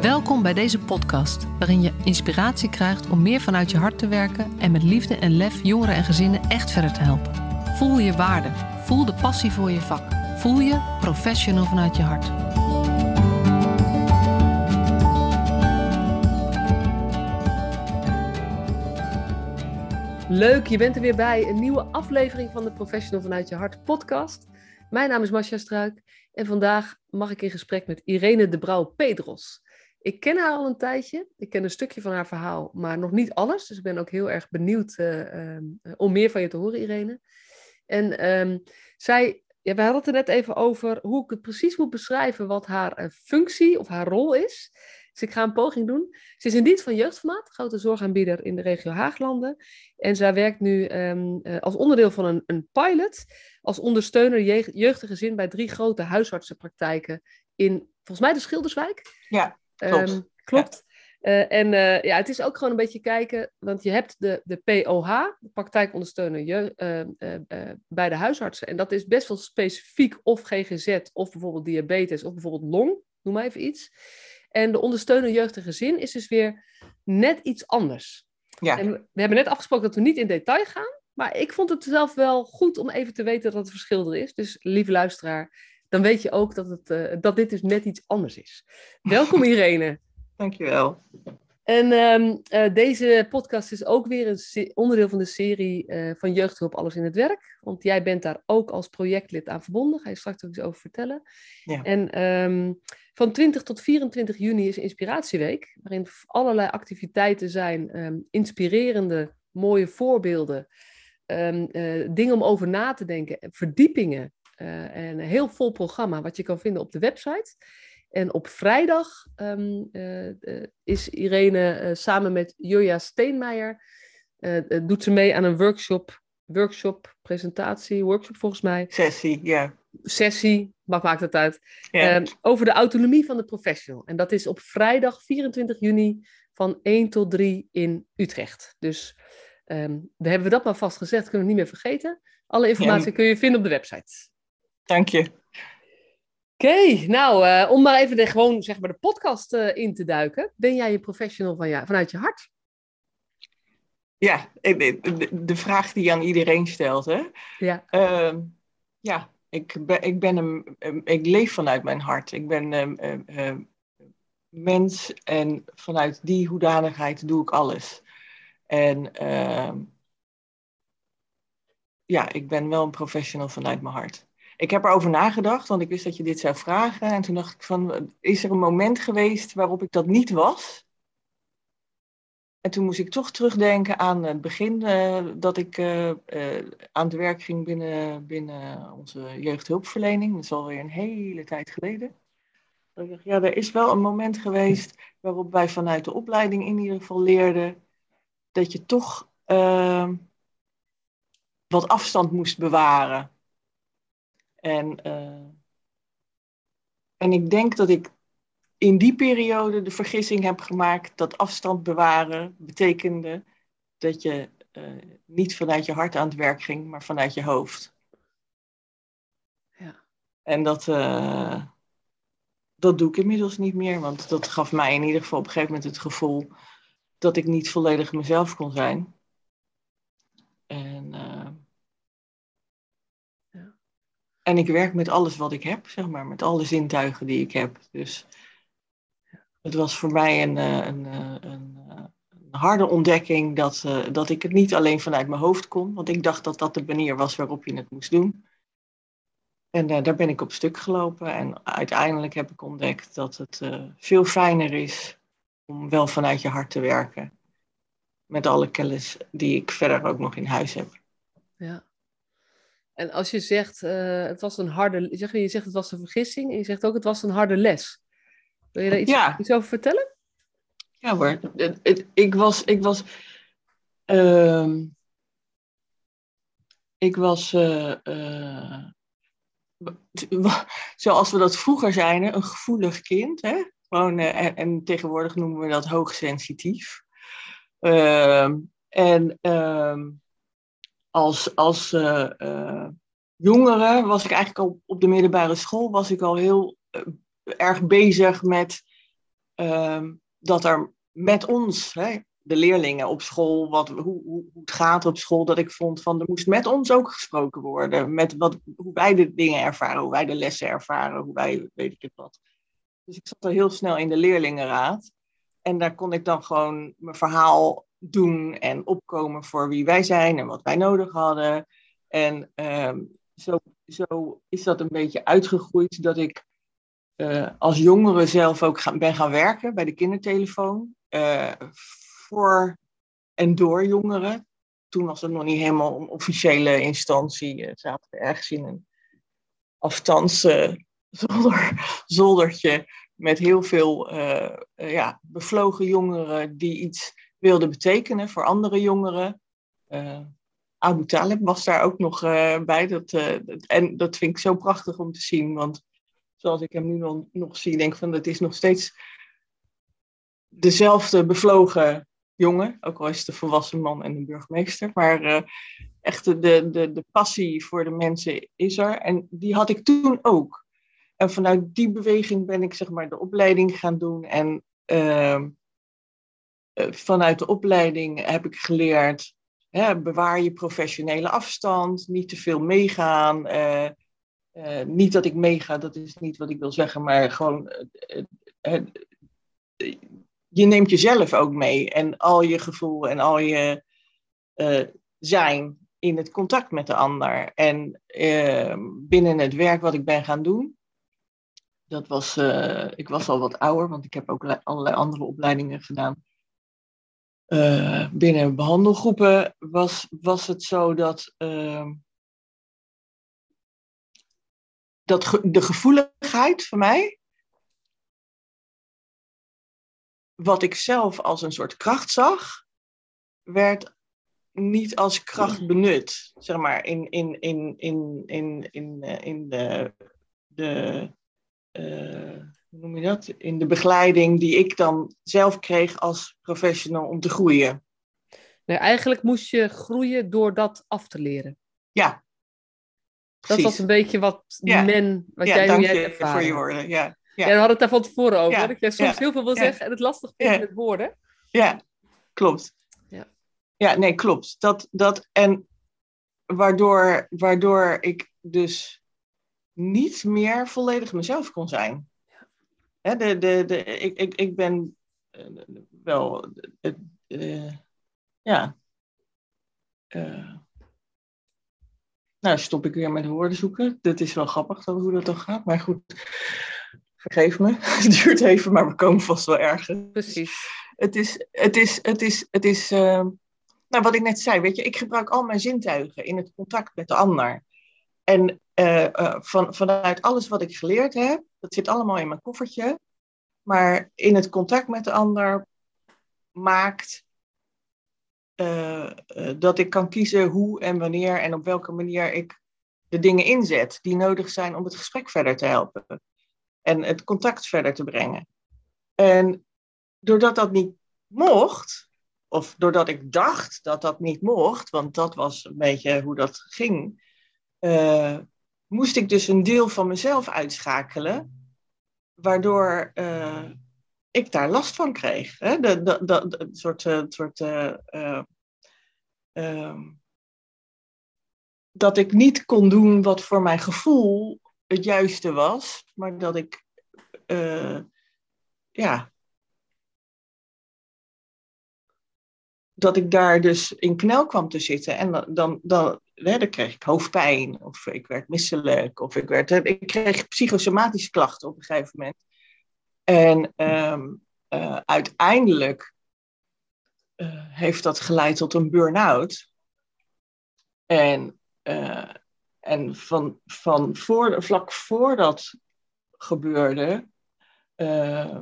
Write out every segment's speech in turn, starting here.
Welkom bij deze podcast, waarin je inspiratie krijgt om meer vanuit je hart te werken en met liefde en lef jongeren en gezinnen echt verder te helpen. Voel je waarde, voel de passie voor je vak, voel je professional vanuit je hart. Leuk, je bent er weer bij. Een nieuwe aflevering van de Professional vanuit je hart podcast. Mijn naam is Masja Struik en vandaag mag ik in gesprek met Irene de Brouw-Pedros. Ik ken haar al een tijdje. Ik ken een stukje van haar verhaal, maar nog niet alles. Dus ik ben ook heel erg benieuwd uh, uh, om meer van je te horen, Irene. En um, zij, ja, we hadden het er net even over hoe ik het precies moet beschrijven wat haar uh, functie of haar rol is. Dus ik ga een poging doen. Ze is in dienst van jeugdformaat, grote zorgaanbieder in de regio Haaglanden. En zij werkt nu um, als onderdeel van een, een pilot als ondersteuner jeugd, jeugdige gezin bij drie grote huisartsenpraktijken in, volgens mij, de Schilderswijk. Ja. Klopt. Um, klopt. Ja. Uh, en uh, ja, het is ook gewoon een beetje kijken, want je hebt de, de POH, de praktijkondersteuner je, uh, bij de huisartsen. En dat is best wel specifiek of GGZ of bijvoorbeeld diabetes of bijvoorbeeld long, noem maar even iets. En de ondersteuner jeugd en gezin is dus weer net iets anders. Ja. En we hebben net afgesproken dat we niet in detail gaan, maar ik vond het zelf wel goed om even te weten dat het verschil er is. Dus lieve luisteraar, dan weet je ook dat, het, uh, dat dit dus net iets anders is. Welkom Irene. Dankjewel. En um, uh, deze podcast is ook weer een onderdeel van de serie uh, van Jeugdhulp Alles in het Werk. Want jij bent daar ook als projectlid aan verbonden. Ga je straks ook eens over vertellen. Ja. En um, van 20 tot 24 juni is Inspiratieweek. Waarin allerlei activiteiten zijn. Um, inspirerende, mooie voorbeelden. dingen om over na te denken. Verdiepingen. Uh, en een heel vol programma wat je kan vinden op de website. En op vrijdag um, uh, uh, is Irene samen met Julia Steenmeijer, doet ze mee aan een workshop, workshop, presentatie, workshop volgens mij. Sessie, ja. Sessie, wat maakt het uit? Ja. Um, over de autonomie van de professional. En dat is op vrijdag 24 juni van 1 tot 3 in Utrecht. Dus um, hebben we dat maar vast gezegd, kunnen we niet meer vergeten. Alle informatie ja. kun je vinden op de website. Dank je. Oké, okay, nou, uh, om maar even de, gewoon zeg maar de podcast uh, in te duiken. Ben jij een professional van ja, vanuit je hart? Ja, de, de vraag die je aan iedereen stelt, hè? Ja. Uh, ja, ik, ben, ik, ben een, ik leef vanuit mijn hart. Ik ben een mens en vanuit die hoedanigheid doe ik alles. En ehm, ja, ik ben wel een professional vanuit mijn hart ik heb erover nagedacht, want ik wist dat je dit zou vragen. En toen dacht ik van, is er een moment geweest waarop ik dat niet was? En toen moest ik toch terugdenken aan het begin uh, dat ik uh, uh, aan het werk ging binnen, binnen onze jeugdhulpverlening. Dat is alweer een hele tijd geleden. Dat ik dacht, ja, er is wel een moment geweest waarop wij vanuit de opleiding in ieder geval leerden dat je toch wat afstand moest bewaren en, uh, en ik denk dat ik in die periode de vergissing heb gemaakt dat afstand bewaren betekende dat je uh, niet vanuit je hart aan het werk ging, maar vanuit je hoofd. Ja. En dat, uh, dat doe ik inmiddels niet meer, want dat gaf mij in ieder geval op een gegeven moment het gevoel dat ik niet volledig mezelf kon zijn. En En ik werk met alles wat ik heb, zeg maar, met alle zintuigen die ik heb. Dus het was voor mij een, een, een, een harde ontdekking dat, dat ik het niet alleen vanuit mijn hoofd kon. Want ik dacht dat dat de manier was waarop je het moest doen. En daar ben ik op stuk gelopen. En uiteindelijk heb ik ontdekt dat het veel fijner is om wel vanuit je hart te werken. Met alle kennis die ik verder ook nog in huis heb. Ja. En als je zegt, uh, het was een harde, zeg je, zegt het was een vergissing en je zegt ook het was een harde les. Wil je daar iets, ja. iets over vertellen? Ja hoor, het, het, ik was, ik was, uh, ik was, uh, uh, zoals we dat vroeger zeiden, een gevoelig kind. Hè? Gewoon, en, en, tegenwoordig noemen we dat hoogsensitief. Ehm, en ehm, als, als uh, uh, jongere was ik eigenlijk al op de middelbare school was ik al heel uh, erg bezig met ehm, dat er met ons, hè, de leerlingen op school, wat, hoe, hoe, het gaat op school, dat ik vond van er moest met ons ook gesproken worden. Met wat, hoe wij de dingen ervaren, hoe wij de lessen ervaren, hoe wij weet ik het wat. Dus ik zat er heel snel in de leerlingenraad. En daar kon ik dan gewoon mijn verhaal doen en opkomen voor wie wij zijn en wat wij nodig hadden. En ehm, zo, zo is dat een beetje uitgegroeid dat ik uh, als jongere zelf ook ben gaan werken bij de kindertelefoon. Uh, voor en door jongeren. Toen was het nog niet helemaal een officiële instantie. Het zaten we ergens in een afstands zolder, zoldertje met heel veel ja, bevlogen jongeren die iets wilden betekenen voor andere jongeren. Uh, Abu Talib was daar ook nog bij. Dat, en dat vind ik zo prachtig om te zien, want zoals ik hem nu nog, zie, denk ik van het is nog steeds dezelfde bevlogen jongen, ook al is het een volwassen man en een burgemeester. Maar echt de, de, de passie voor de mensen is er. En die had ik toen ook. En vanuit die beweging ben ik zeg maar de opleiding gaan doen. En uh, vanuit de opleiding heb ik geleerd, hè, bewaar je professionele afstand, niet te veel meegaan. Uh, niet dat ik meega, dat is niet wat ik wil zeggen, maar gewoon je neemt jezelf ook mee en al je gevoel en al je zijn in het contact met de ander. En binnen het werk wat ik ben gaan doen, dat was, ik was al wat ouder, want ik heb ook allerlei andere opleidingen gedaan. Binnen behandelgroepen was, was het zo dat, ehm, dat de gevoeligheid van mij, wat ik zelf als een soort kracht zag, werd niet als kracht benut. Zeg maar in, in, in, in, in, in, eh, in de, de uh, hoe noem je dat? In de begeleiding die ik dan zelf kreeg als professional om te groeien. Nee, eigenlijk moest je groeien door dat af te leren. Ja. Dat was een beetje wat men, wat ja, jij dank jij je voor je woorden. Ja. Ja. we hadden het daar van tevoren over. Ja. Dat jij soms heel veel wil zeggen en het lastig vindt met woorden. Ja, klopt. Ja, ja nee, klopt. Dat, dat, en waardoor, waardoor ik dus niet meer volledig mezelf kon zijn. Hè, de, de, de, ik, ik, ik ben uh, wel, uh, ja. nou, stop ik weer met woorden zoeken. Dat is wel grappig hoe dat dan gaat, maar goed vergeef me, het duurt even, maar we komen vast wel ergens. Precies. Het is, het is, het is, het is uh, nou wat ik net zei, weet je, ik gebruik al mijn zintuigen in het contact met de ander. En uh, uh, van, vanuit alles wat ik geleerd heb, dat zit allemaal in mijn koffertje, maar in het contact met de ander maakt dat ik kan kiezen hoe en wanneer en op welke manier ik de dingen inzet die nodig zijn om het gesprek verder te helpen en het contact verder te brengen. En doordat dat niet mocht, of doordat ik dacht dat dat niet mocht, want dat was een beetje hoe dat ging, uh, moest ik dus een deel van mezelf uitschakelen, waardoor uh, ik daar last van kreeg. Hè? De, de, soort, uh, soort dat ik niet kon doen wat voor mijn gevoel het juiste was, maar dat ik, ja, dat ik daar dus in knel kwam te zitten. En dan, dan, hè, dan kreeg ik hoofdpijn, of ik werd misselijk, of ik, werd, ik kreeg psychosomatische klachten op een gegeven moment. En um, uh, uiteindelijk uh, heeft dat geleid tot een burn-out. En en van, van voor, vlak voor dat gebeurde, uh,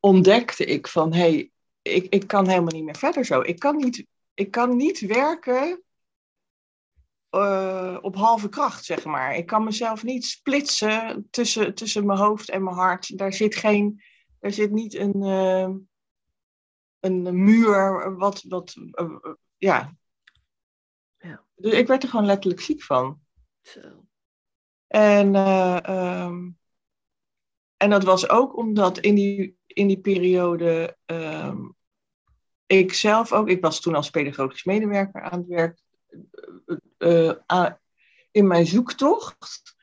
ontdekte ik van hé, hey, ik, ik kan helemaal niet meer verder zo. Ik kan niet, ik kan niet werken uh, op halve kracht, zeg maar. Ik kan mezelf niet splitsen tussen, tussen mijn hoofd en mijn hart. Daar zit geen, daar zit niet een, uh, een muur wat, wat ja, dus ik werd er gewoon letterlijk ziek van. Zo. En, um, en dat was ook omdat in die, in die periode ehm, ik zelf ook, ik was toen als pedagogisch medewerker aan het werk, uh, in mijn zoektocht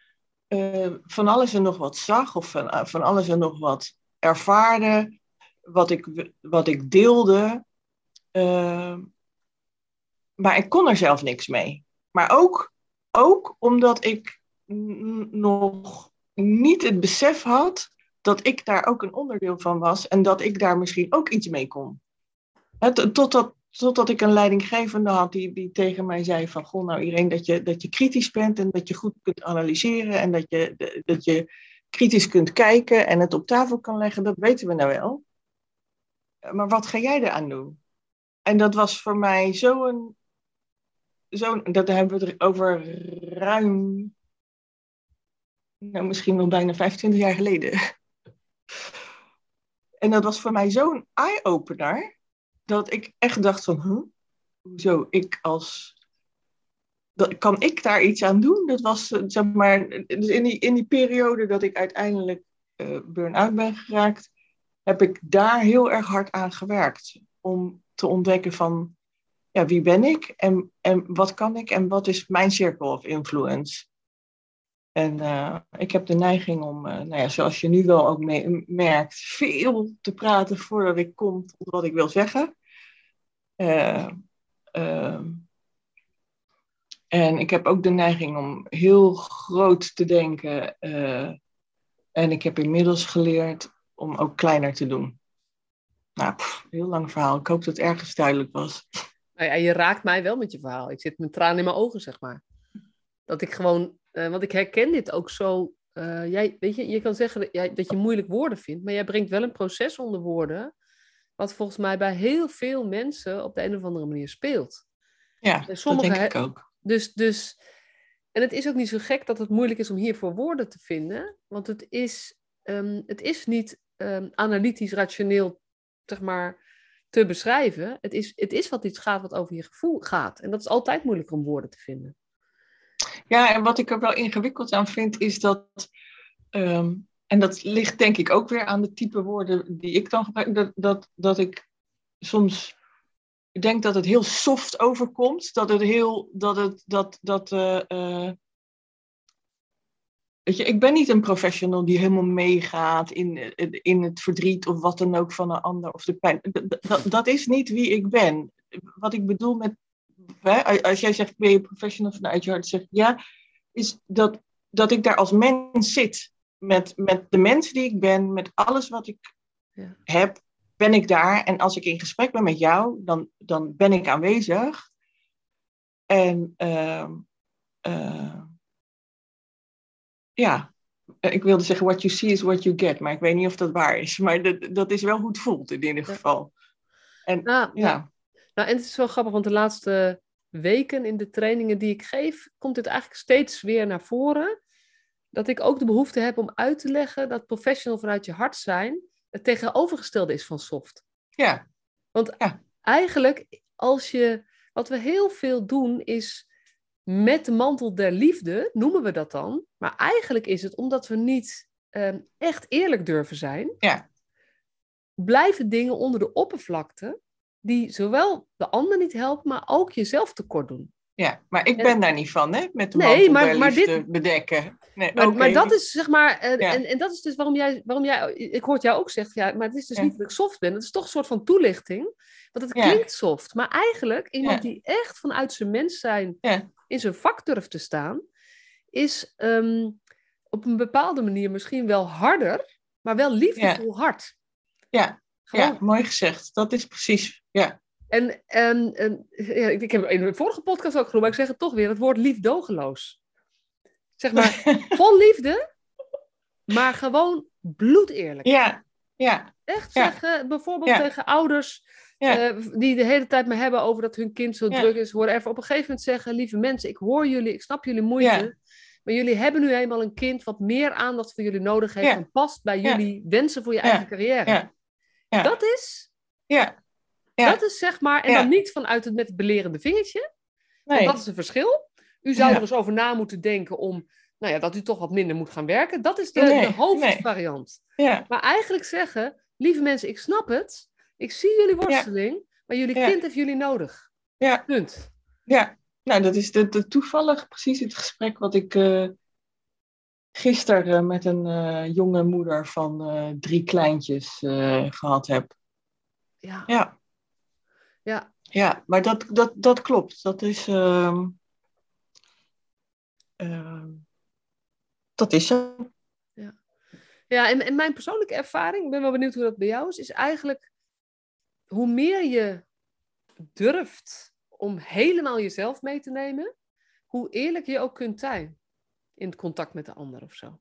van alles en nog wat zag of van, van alles en nog wat ervaarde, wat ik, wat ik deelde. Maar ik kon er zelf niks mee. Maar ook, ook omdat ik nog niet het besef had dat ik daar ook een onderdeel van was en dat ik daar misschien ook iets mee kon. Totdat, totdat ik een leidinggevende had die, die tegen mij zei van, goh nou iedereen dat je, dat je kritisch bent en dat je goed kunt analyseren en dat je, dat je kritisch kunt kijken en het op tafel kan leggen, dat weten we nou wel. Maar wat ga jij eraan doen? En dat was voor mij zo'n, zo dat hebben we het over ruim nou, misschien wel bijna 25 jaar geleden. En dat was voor mij zo'n eye-opener, dat ik echt dacht van, hoezo ik als... Kan ik daar iets aan doen? Dat was, eh, zeg maar, dus in die, in die periode dat ik uiteindelijk uh, burn-out ben geraakt, heb ik daar heel erg hard aan gewerkt. Om te ontdekken van, ja, wie ben ik en, en wat kan ik en wat is mijn circle of influence? En uh, ik heb de neiging om, uh, nou ja, zoals je nu wel ook merkt, veel te praten voordat ik kom tot wat ik wil zeggen. Uh, en ik heb ook de neiging om heel groot te denken. en ik heb inmiddels geleerd om ook kleiner te doen. Nou, heel lang verhaal. Ik hoop dat het ergens duidelijk was. Nou ja, je raakt mij wel met je verhaal. Ik zit met tranen in mijn ogen, zeg maar. Dat ik gewoon uh, want ik herken dit ook zo. Jij, weet je, je kan zeggen dat, jij, dat je moeilijk woorden vindt, maar jij brengt wel een proces onder woorden, wat volgens mij bij heel veel mensen op de een of andere manier speelt. Ja, sommige, dat denk ik ook. Dus, dus, en het is ook niet zo gek dat het moeilijk is om hiervoor woorden te vinden, want het is, um, het is niet um, analytisch, rationeel, zeg maar, te beschrijven. Het is, het is wat iets gaat wat over je gevoel gaat. En dat is altijd moeilijk om woorden te vinden. Ja, en wat ik er wel ingewikkeld aan vind, is dat. Ehm, en dat ligt denk ik ook weer aan de type woorden die ik dan gebruik. Dat, dat, dat ik soms denk dat het heel soft overkomt. Dat het heel. Dat het. Dat, dat, uh, Weet je, ik ben niet een professional die helemaal meegaat in, in het verdriet of wat dan ook van een ander of de pijn. Dat, dat is niet wie ik ben. Wat ik bedoel met als jij zegt, ben je professional vanuit je hart, zeg ja, is dat, dat ik daar als mens zit. Met, met de mensen die ik ben, met alles wat ik ja. heb, ben ik daar. En als ik in gesprek ben met jou, dan, dan ben ik aanwezig. En uh, uh, ja, ik wilde zeggen, what you see is what you get. Maar ik weet niet of dat waar is. Maar dat, dat is wel hoe het voelt in ieder geval. En, nou, ja. Nou, en het is wel grappig, want de laatste weken in de trainingen die ik geef, komt dit eigenlijk steeds weer naar voren. Dat ik ook de behoefte heb om uit te leggen dat professional vanuit je hart zijn het tegenovergestelde is van soft. Ja. Want ja. eigenlijk, als je, wat we heel veel doen, is met de mantel der liefde, noemen we dat dan. Maar eigenlijk is het omdat we niet ehm, echt eerlijk durven zijn. Ja. Blijven dingen onder de oppervlakte die zowel de ander niet helpen, maar ook jezelf tekort doen. Ja, maar ik ben daar niet van, hè? Met de nee, maar, maar dit, bedekken. Nee, maar, maar, dat is zeg maar, uh, en, en dat is dus waarom jij, waarom jij, ik hoor jou ook zeggen, ja, maar het is dus niet dat ik soft ben. Het is toch een soort van toelichting, want het klinkt soft. Maar eigenlijk, iemand die echt vanuit zijn mens zijn in zijn vak durft te staan, is um, op een bepaalde manier misschien wel harder, maar wel liefdevol hard. Ja, ja, mooi gezegd. Dat is precies, ja. En, en, en ja, ik heb in de vorige podcast ook genoemd, maar ik zeg het toch weer, het woord liefdogeloos. Zeg maar, vol liefde, maar gewoon bloedeerlijk. Ja, ja. Echt zeggen, bijvoorbeeld tegen ouders uh, die de hele tijd maar hebben over dat hun kind zo druk is, even Op een gegeven moment zeggen, lieve mensen, ik hoor jullie, ik snap jullie moeite. Maar jullie hebben nu eenmaal een kind wat meer aandacht voor jullie nodig heeft en past bij jullie wensen voor je eigen carrière. Ja. Dat is. Ja. Ja. Dat is zeg maar. En dan niet vanuit het met het belerende vingertje. Nee. Want dat is een verschil. U zou er eens over na moeten denken om nou ja, dat u toch wat minder moet gaan werken. Dat is de, de hoofdvariant. Ja. Maar eigenlijk zeggen, lieve mensen, ik snap het. Ik zie jullie worsteling, maar jullie kind heeft jullie nodig. Ja. Punt. Ja, nou dat is de, de toevallig precies het gesprek wat ik uh, gisteren met een uh, jonge moeder van uh, drie kleintjes gehad heb. Ja. Ja. Ja, ja maar dat, dat, dat klopt. Dat is. Uh, dat is zo. Ja, ja en, en mijn persoonlijke ervaring, ik ben wel benieuwd hoe dat bij jou is, is eigenlijk hoe meer je durft om helemaal jezelf mee te nemen, hoe eerlijk je ook kunt zijn in het contact met de ander of zo.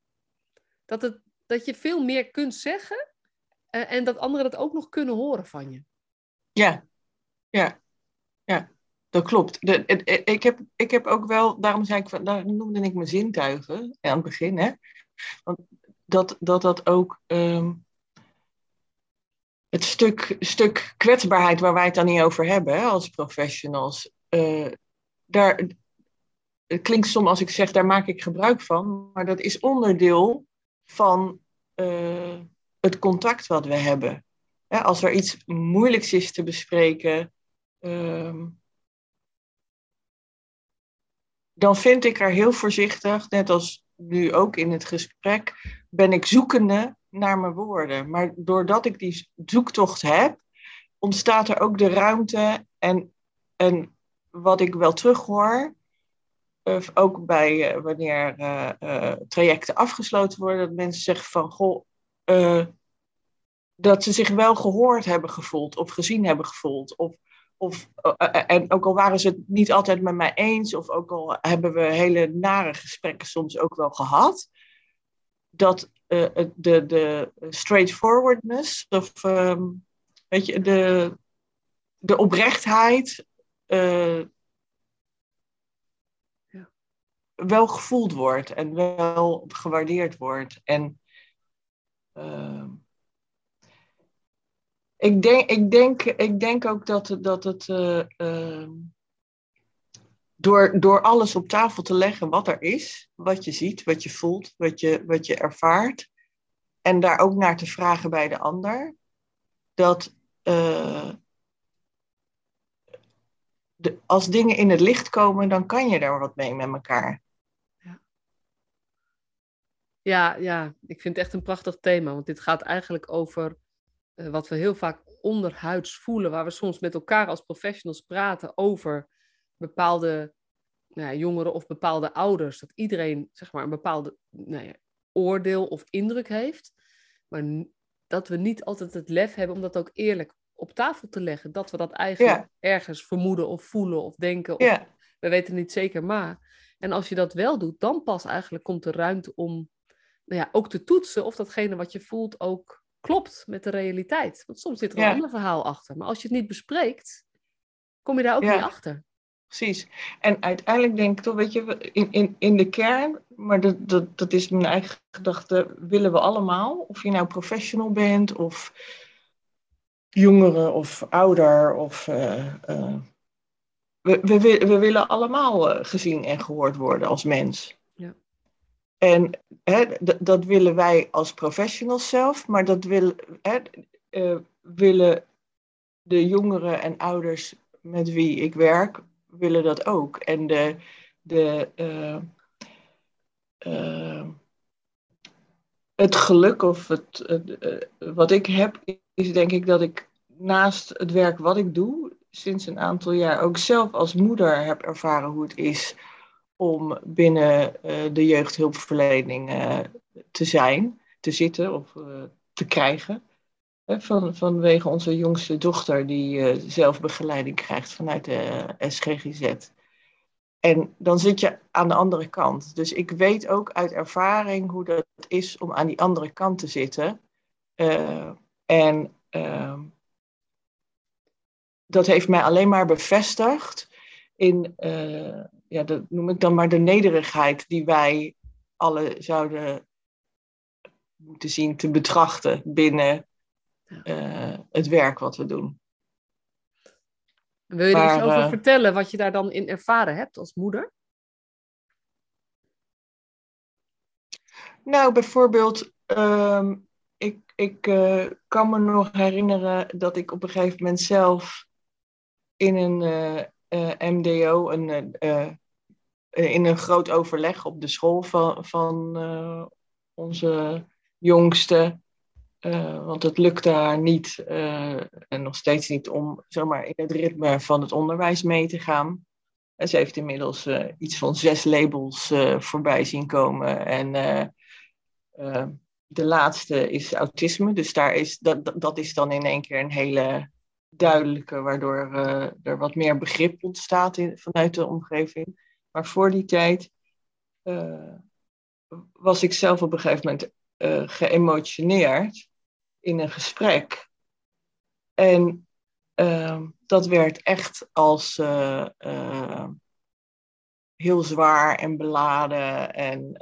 Dat, het, dat je veel meer kunt zeggen uh, en dat anderen dat ook nog kunnen horen van je. Ja, ja, ja, dat klopt. De, ik, heb, ik heb ook wel, daarom zei ik, daar noemde ik mijn zintuigen aan het begin, hè. Want dat dat, dat ook um, het stuk, stuk kwetsbaarheid waar wij het dan niet over hebben hè, als professionals, uh, daar, het klinkt soms als ik zeg, daar maak ik gebruik van, maar dat is onderdeel van uh, het contact wat we hebben. Als er iets moeilijks is te bespreken, um, dan vind ik er heel voorzichtig, net als nu ook in het gesprek, ben ik zoekende naar mijn woorden. Maar doordat ik die zoektocht heb, ontstaat er ook de ruimte en, en wat ik wel terughoor, uh, ook bij uh, wanneer uh, trajecten afgesloten worden, dat mensen zeggen van goh, dat ze zich wel gehoord hebben gevoeld of gezien hebben gevoeld. Of, of, en ook al waren ze het niet altijd met mij eens, of ook al hebben we hele nare gesprekken soms ook wel gehad, dat uh, de, de straightforwardness, of um, weet je, de, de oprechtheid wel gevoeld wordt en wel gewaardeerd wordt. En uh, ik, denk, ik, denk, ik denk ook dat, dat het door, door alles op tafel te leggen wat er is, wat je ziet, wat je voelt, wat je, wat je ervaart, en daar ook naar te vragen bij de ander, dat uh, de, als dingen in het licht komen, dan kan je daar wat mee met elkaar. Ja. Ja, ja, ik vind het echt een prachtig thema, want dit gaat eigenlijk over uh, wat we heel vaak onderhuids voelen, waar we soms met elkaar als professionals praten over bepaalde nou ja, jongeren of bepaalde ouders, dat iedereen zeg maar, een bepaalde nou ja, oordeel of indruk heeft, maar dat we niet altijd het lef hebben om dat ook eerlijk op tafel te leggen. Dat we dat eigenlijk ergens vermoeden of voelen of denken. Of, ja. We weten niet zeker, maar. En als je dat wel doet, dan pas eigenlijk komt de ruimte om nou ja, ook te toetsen of datgene wat je voelt ook klopt met de realiteit. Want soms zit er een ander verhaal achter. Maar als je het niet bespreekt, kom je daar ook niet achter. Precies. En uiteindelijk denk ik toch, weet je, in, in, in de kern, maar dat, dat, dat is mijn eigen gedachte, willen we allemaal, of je nou professional bent, of jongere, of ouder, of. Uh, uh, we, we, we, willen allemaal uh, gezien en gehoord worden als mens. En hè, dat willen wij als professionals zelf, maar dat wil, hè, willen de jongeren en ouders met wie ik werk willen dat ook. En de, de, uh, uh, het geluk of het, wat ik heb, is denk ik dat ik naast het werk wat ik doe, sinds een aantal jaar ook zelf als moeder heb ervaren hoe het is om binnen de jeugdhulpverlening te zijn, te zitten of te krijgen. Van, vanwege onze jongste dochter, die zelf begeleiding krijgt vanuit de SGGZ. En dan zit je aan de andere kant. Dus ik weet ook uit ervaring hoe dat is om aan die andere kant te zitten. En uh, dat heeft mij alleen maar bevestigd in, ja, dat noem ik dan maar de nederigheid die wij alle zouden moeten zien te betrachten binnen uh, het werk wat we doen. Wil je er iets over uh, eh, vertellen wat je daar dan in ervaren hebt als moeder? Nou, bijvoorbeeld, ehm, ik, ik eh, kan me nog herinneren dat ik op een gegeven moment zelf in een MDO, een, in een groot overleg op de school van, van onze jongste, want het lukte haar niet en nog steeds niet om zeg maar, in het ritme van het onderwijs mee te gaan. En ze heeft inmiddels iets van zes labels voorbij zien komen. En de laatste is autisme. Dus daar is, dat, dat is dan in één keer een hele duidelijke, waardoor er wat meer begrip ontstaat in, vanuit de omgeving. Maar voor die tijd uh, was ik zelf op een gegeven moment uh, geëmotioneerd in een gesprek. En dat werd echt als heel zwaar en beladen en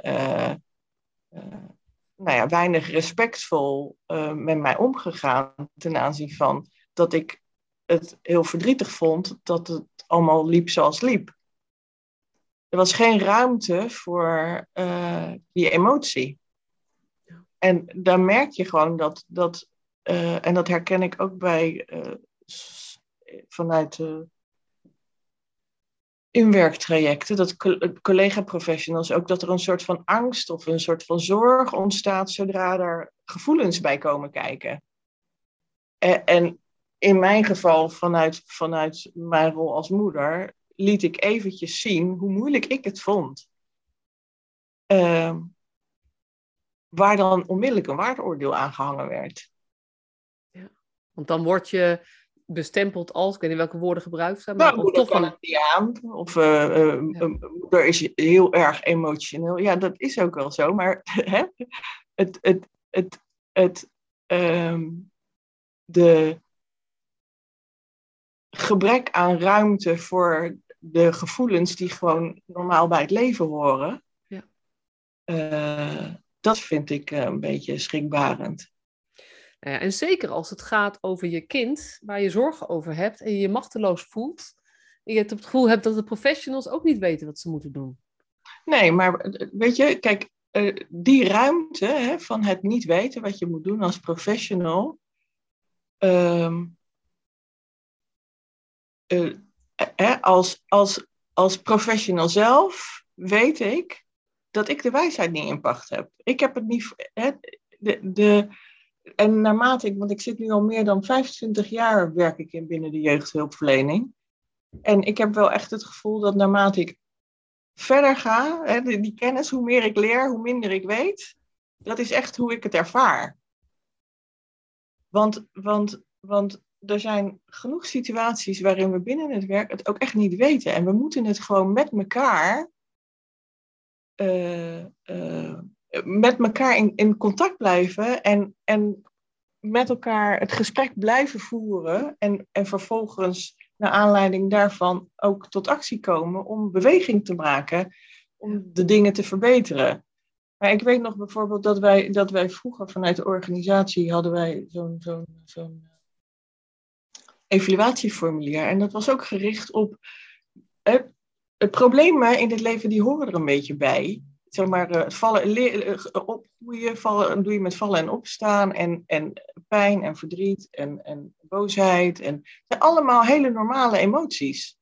nou ja, weinig respectvol met mij omgegaan ten aanzien van dat ik het heel verdrietig vond dat het allemaal liep zoals liep. Er was geen ruimte voor uh, die emotie. En daar merk je gewoon dat, dat uh, en dat herken ik ook bij, vanuit inwerktrajecten, dat collega-professionals ook, dat er een soort van angst of een soort van zorg ontstaat zodra er gevoelens bij komen kijken. En, in mijn geval, vanuit, vanuit mijn rol als moeder, liet ik eventjes zien hoe moeilijk ik het vond. Uh, waar dan onmiddellijk een waardeoordeel aangehangen werd. Ja, want dan word je bestempeld als, ik weet niet welke woorden gebruikt zijn, maar nou, toch van... aan, of uh, uh, moeder is heel erg emotioneel. Ja, dat is ook wel zo, maar hè, het, het, het, het, um, de gebrek aan ruimte voor de gevoelens die gewoon normaal bij het leven horen, ja. Uh, dat vind ik een beetje schrikbarend. Uh, en zeker als het gaat over je kind, waar je zorgen over hebt en je je machteloos voelt. En je het gevoel hebt dat de professionals ook niet weten wat ze moeten doen. Nee, maar eh, weet je, kijk, uh, die ruimte hè, van het niet weten wat je moet doen als professional. Um, als, als, als professional zelf weet ik dat ik de wijsheid niet in pacht heb. Ik heb het niet. Hè, de, de, en naarmate ik, want ik zit nu al meer dan 25 jaar werk ik in binnen de jeugdhulpverlening. En ik heb wel echt het gevoel dat naarmate ik verder ga, hè, die, die kennis, hoe meer ik leer, hoe minder ik weet. Dat is echt hoe ik het ervaar. Want, want, want er zijn genoeg situaties waarin we binnen het werk het ook echt niet weten. En we moeten het gewoon met elkaar uh, uh, met elkaar in, in contact blijven en, en met elkaar het gesprek blijven voeren en, en vervolgens naar aanleiding daarvan ook tot actie komen om beweging te maken, om de dingen te verbeteren. Maar ik weet nog bijvoorbeeld dat wij, dat wij vroeger vanuit de organisatie hadden wij zo'n zo'n zo'n evaluatieformulier. En dat was ook gericht op het problemen in het leven, die horen er een beetje bij zeg maar, uh, vallen, uh, opgroeien vallen, doe je met vallen en opstaan en, en pijn en verdriet en, en boosheid. En, zijn allemaal hele normale emoties.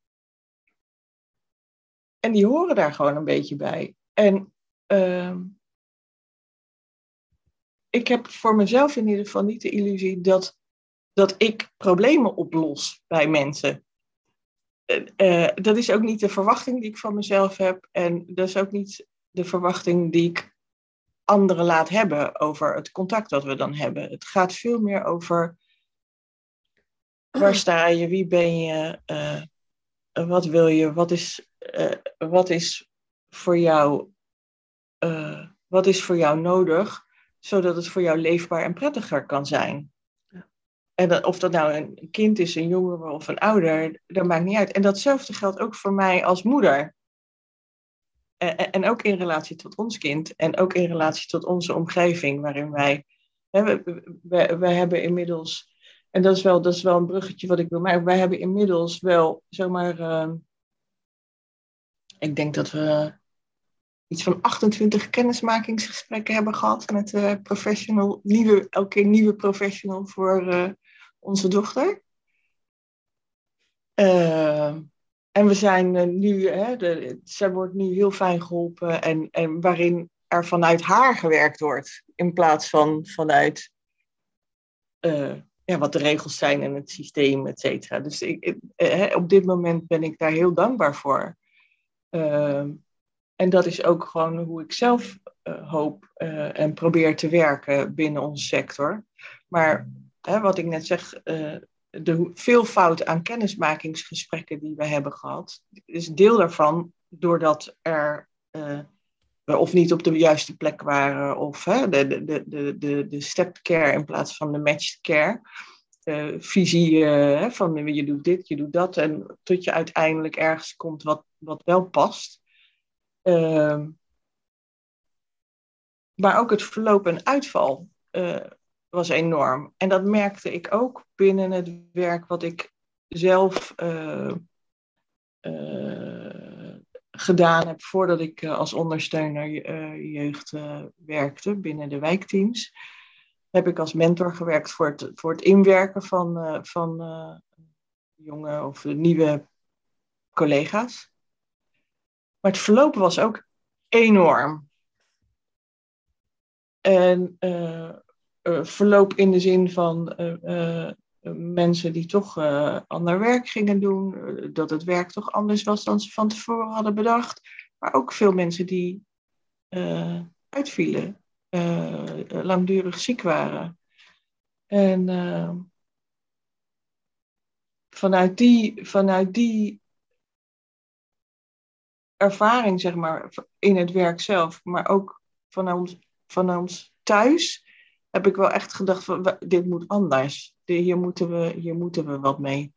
En die horen daar gewoon een beetje bij. En uh, ik heb voor mezelf in ieder geval niet de illusie dat, dat ik problemen oplos bij mensen. Uh, dat is ook niet de verwachting die ik van mezelf heb. En dat is ook niet de verwachting die ik anderen laat hebben over het contact dat we dan hebben. Het gaat veel meer over waar sta je, wie ben je, uh, wat wil je, wat is, wat is voor jou, wat is voor jou nodig, zodat het voor jou leefbaar en prettiger kan zijn. En of dat nou een kind is, een jongere of een ouder, dat maakt niet uit. En datzelfde geldt ook voor mij als moeder. En, ook in relatie tot ons kind en ook in relatie tot onze omgeving waarin wij. We, we, hebben inmiddels, en dat is, wel, dat is wel een bruggetje wat ik wil maken, wij hebben inmiddels wel zomaar. Uh, ik denk dat we iets van 28 kennismakingsgesprekken hebben gehad met uh, professional, nieuwe, elke keer nieuwe professional voor uh, onze dochter. Uh, en we zijn nu, hè, de, zij wordt nu heel fijn geholpen en, en waarin er vanuit haar gewerkt wordt in plaats van vanuit ja, wat de regels zijn en het systeem, et cetera. Dus ik, op dit moment ben ik daar heel dankbaar voor. En dat is ook gewoon hoe ik zelf hoop en probeer te werken binnen onze sector. Maar hè, wat ik net zeg, uh, de veelvoud aan kennismakingsgesprekken die we hebben gehad, is deel daarvan doordat er we of niet op de juiste plek waren, of hè, de, de, de, de, de step care in plaats van de matched care. visie van je doet dit, je doet dat, en tot je uiteindelijk ergens komt wat, wat wel past. Ehm, maar ook het verloop en uitval was enorm. En dat merkte ik ook binnen het werk wat ik zelf uh, uh, gedaan heb voordat ik als ondersteuner jeugd werkte binnen de wijkteams. Heb ik als mentor gewerkt voor het, voor het inwerken van, van jonge of nieuwe collega's. Maar het verloop was ook enorm. En verloop in de zin van uh, mensen die toch ander werk gingen doen, dat het werk toch anders was dan ze van tevoren hadden bedacht. Maar ook veel mensen die uitvielen, langdurig ziek waren. En vanuit die, vanuit die ervaring, zeg maar, in het werk zelf, maar ook van ons, van ons thuis, heb ik wel echt gedacht van dit moet anders. Hier moeten we, hier moeten we wat mee.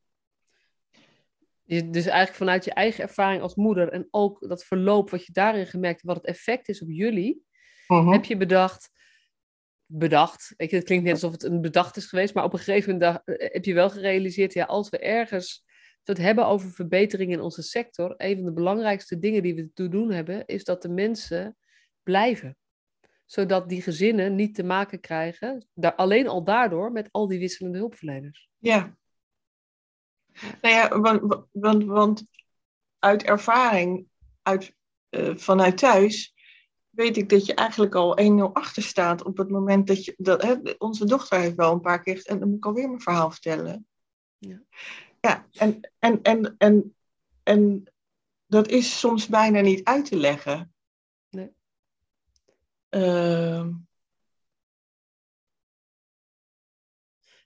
Dus eigenlijk vanuit je eigen ervaring als moeder en ook dat verloop wat je daarin gemerkt wat het effect is op jullie, mhm. heb je bedacht, bedacht, weet je, het klinkt net alsof het een bedacht is geweest, maar op een gegeven moment eh, heb je wel gerealiseerd, ja, als we ergens het hebben over verbetering in onze sector, een van de belangrijkste dingen die we te doen hebben, is dat de mensen blijven. Zodat die gezinnen niet te maken krijgen, daar, alleen al daardoor, met al die wisselende hulpverleners. Ja. Nou ja, want, want, want uit ervaring, uit, uh, vanuit thuis, weet ik dat je eigenlijk al 1-0 achter staat op het moment dat je. Dat, hè, onze dochter heeft wel een paar keer. En dan moet ik alweer mijn verhaal vertellen. Ja. Ja, en, en, en, en, en dat is soms bijna niet uit te leggen. Uh...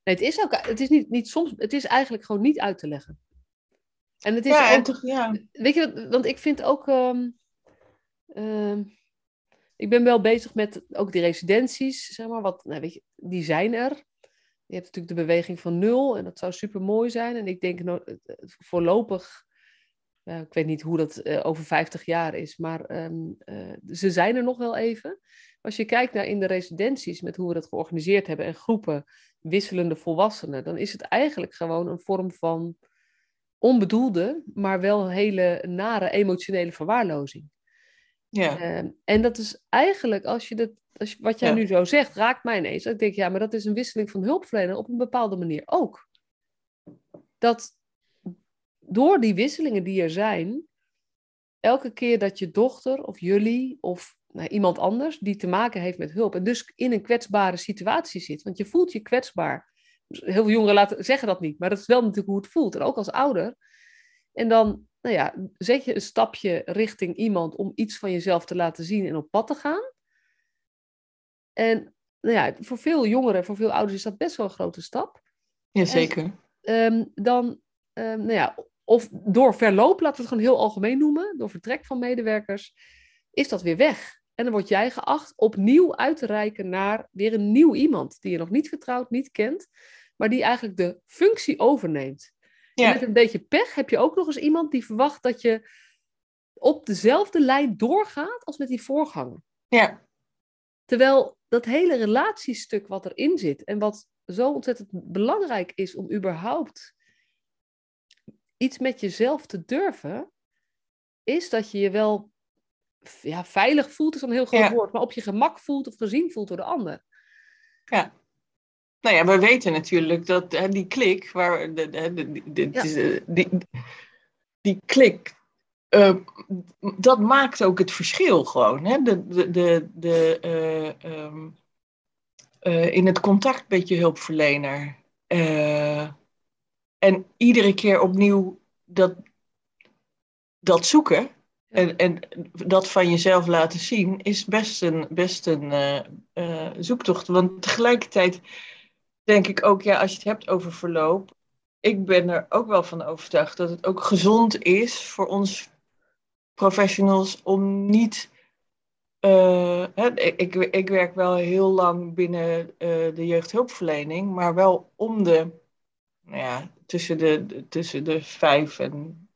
Nee, het is ook, het is niet, niet soms, het is eigenlijk gewoon niet uit te leggen. En het is ja, ook, ja. weet je, want ik vind ook, um, ik ben wel bezig met ook die residenties, zeg maar, wat, nou, weet je, die zijn er. Je hebt natuurlijk de beweging van nul en dat zou super mooi zijn. En ik denk nou, voorlopig, ik weet niet hoe dat uh, over 50 jaar is, maar um, uh, ze zijn er nog wel even. Als je kijkt naar in de residenties met hoe we dat georganiseerd hebben en groepen wisselende volwassenen, dan is het eigenlijk gewoon een vorm van onbedoelde, maar wel hele nare emotionele verwaarlozing. Ja. Uh, en dat is eigenlijk, als je dat als, wat jij nu zo zegt, raakt mij ineens. Ik denk, ja, maar dat is een wisseling van hulpverlener op een bepaalde manier ook. Dat door die wisselingen die er zijn, elke keer dat je dochter of jullie of nou, iemand anders die te maken heeft met hulp en dus in een kwetsbare situatie zit, want je voelt je kwetsbaar. Heel veel jongeren laten, zeggen dat niet, maar dat is wel natuurlijk hoe het voelt. En ook als ouder. En dan nou ja, zet je een stapje richting iemand om iets van jezelf te laten zien en op pad te gaan. En nou ja, voor veel jongeren, voor veel ouders is dat best wel een grote stap. Jazeker. Um, dan, um, nou ja, of door verloop, laten we het gewoon heel algemeen noemen, door vertrek van medewerkers, is dat weer weg. En dan word jij geacht opnieuw uit te reiken naar weer een nieuw iemand die je nog niet vertrouwt, niet kent, maar die eigenlijk de functie overneemt. Ja. met een beetje pech heb je ook nog eens iemand die verwacht dat je op dezelfde lijn doorgaat als met die voorganger. Ja. Terwijl dat hele relatiestuk wat erin zit en wat zo ontzettend belangrijk is om überhaupt iets met jezelf te durven, is dat je je wel ja, veilig voelt, is dan een heel groot woord, maar op je gemak voelt of gezien voelt door de ander. Ja. Nou ja, we weten natuurlijk dat hè, die klik, waar de, de, de, eh, die, die klik, uh, dat maakt ook het verschil gewoon. Hè? De, de, de, de, uh, um, uh, in het contact met je hulpverlener. En iedere keer opnieuw dat, dat zoeken en, en dat van jezelf laten zien is best een, best een zoektocht. Want tegelijkertijd denk ik ook, ja, als je het hebt over verloop, ik ben er ook wel van overtuigd dat het ook gezond is voor ons professionals om niet. Uh, hè, ik, ik werk wel heel lang binnen de jeugdhulpverlening, maar wel om de. Nou ja, tussen de, tussen de vijf en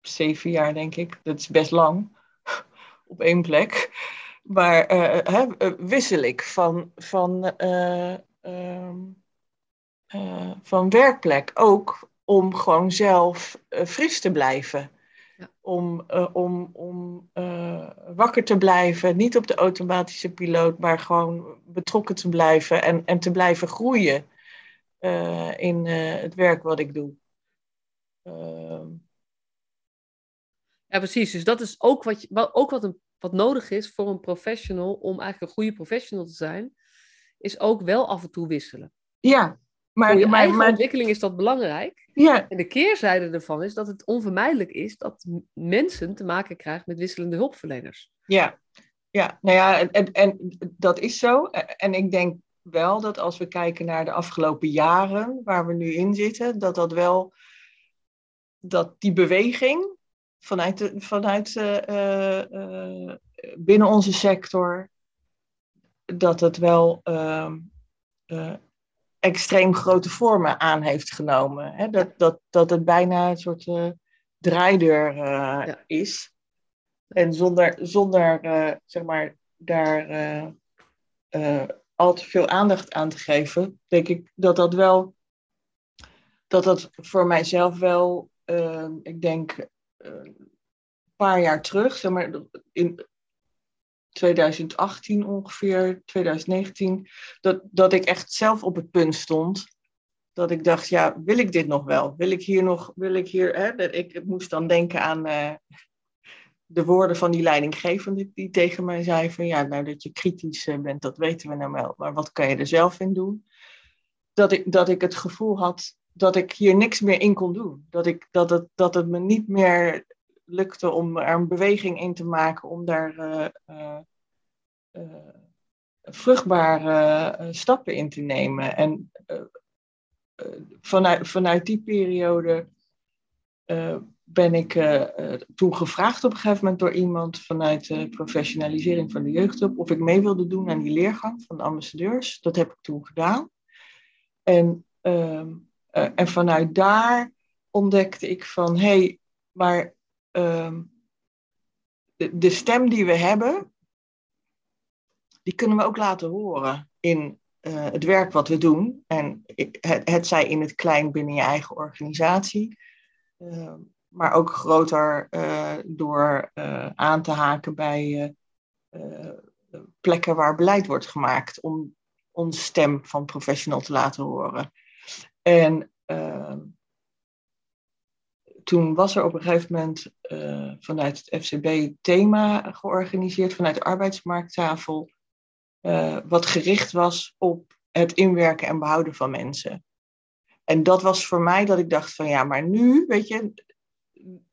zeven jaar, denk ik. Dat is best lang op één plek. Maar uh, wissel ik van, van Ehm, eh, van werkplek ook om gewoon zelf fris te blijven. Ja. Om, om, om wakker te blijven, niet op de automatische piloot, maar gewoon betrokken te blijven en, en te blijven groeien in het werk wat ik doe. Ehm. Ja, precies. Dus dat is ook wat, wat, ook wat, een, wat nodig is voor een professional om eigenlijk een goede professional te zijn is ook wel af en toe wisselen. Ja, maar... Voor je maar, eigen ontwikkeling is dat belangrijk. Ja. En de keerzijde ervan is dat het onvermijdelijk is dat mensen te maken krijgen met wisselende hulpverleners. Ja, ja nou ja, en, en dat is zo. En ik denk wel dat als we kijken naar de afgelopen jaren waar we nu in zitten, dat dat wel, dat die beweging vanuit, de, vanuit uh, uh, binnen onze sector, dat het wel ehm, eh, extreem grote vormen aan heeft genomen. Hè? Dat, dat, dat het bijna een soort draaideur is. En zonder, zonder zeg maar, daar al te veel aandacht aan te geven, denk ik dat dat wel, dat dat voor mijzelf wel, ehm, ik denk, een paar jaar terug, zeg maar, in, 2018 ongeveer, 2019, dat, dat ik echt zelf op het punt stond. Dat ik dacht, ja, wil ik dit nog wel? Wil ik hier nog, wil ik hier, hè? Ik moest dan denken aan uh, de woorden van die leidinggevende die tegen mij zei van, ja, nou dat je kritisch eh, bent, dat weten we nou wel, maar wat kan je er zelf in doen? Dat ik, dat ik het gevoel had dat ik hier niks meer in kon doen. Dat, ik, dat, het, dat het me niet meer lukte om er een beweging in te maken, om daar uh, uh, vruchtbare stappen in te nemen. En vanuit, vanuit die periode ben ik toen gevraagd op een gegeven moment door iemand vanuit de professionalisering van de jeugdhulp of ik mee wilde doen aan die leergang van de ambassadeurs. Dat heb ik toen gedaan. En, ehm, en vanuit daar ontdekte ik van hé, hey, maar Ehm, de, de, stem die we hebben, die kunnen we ook laten horen in het werk wat we doen. En het, het zij in het klein binnen je eigen organisatie, uh, maar ook groter uh, door eh, aan te haken bij plekken waar beleid wordt gemaakt om onze stem van professional te laten horen. En ehm, toen was er op een gegeven moment vanuit het FCB thema georganiseerd, vanuit de arbeidsmarkttafel, wat gericht was op het inwerken en behouden van mensen. En dat was voor mij dat ik dacht van ja, maar nu, weet je,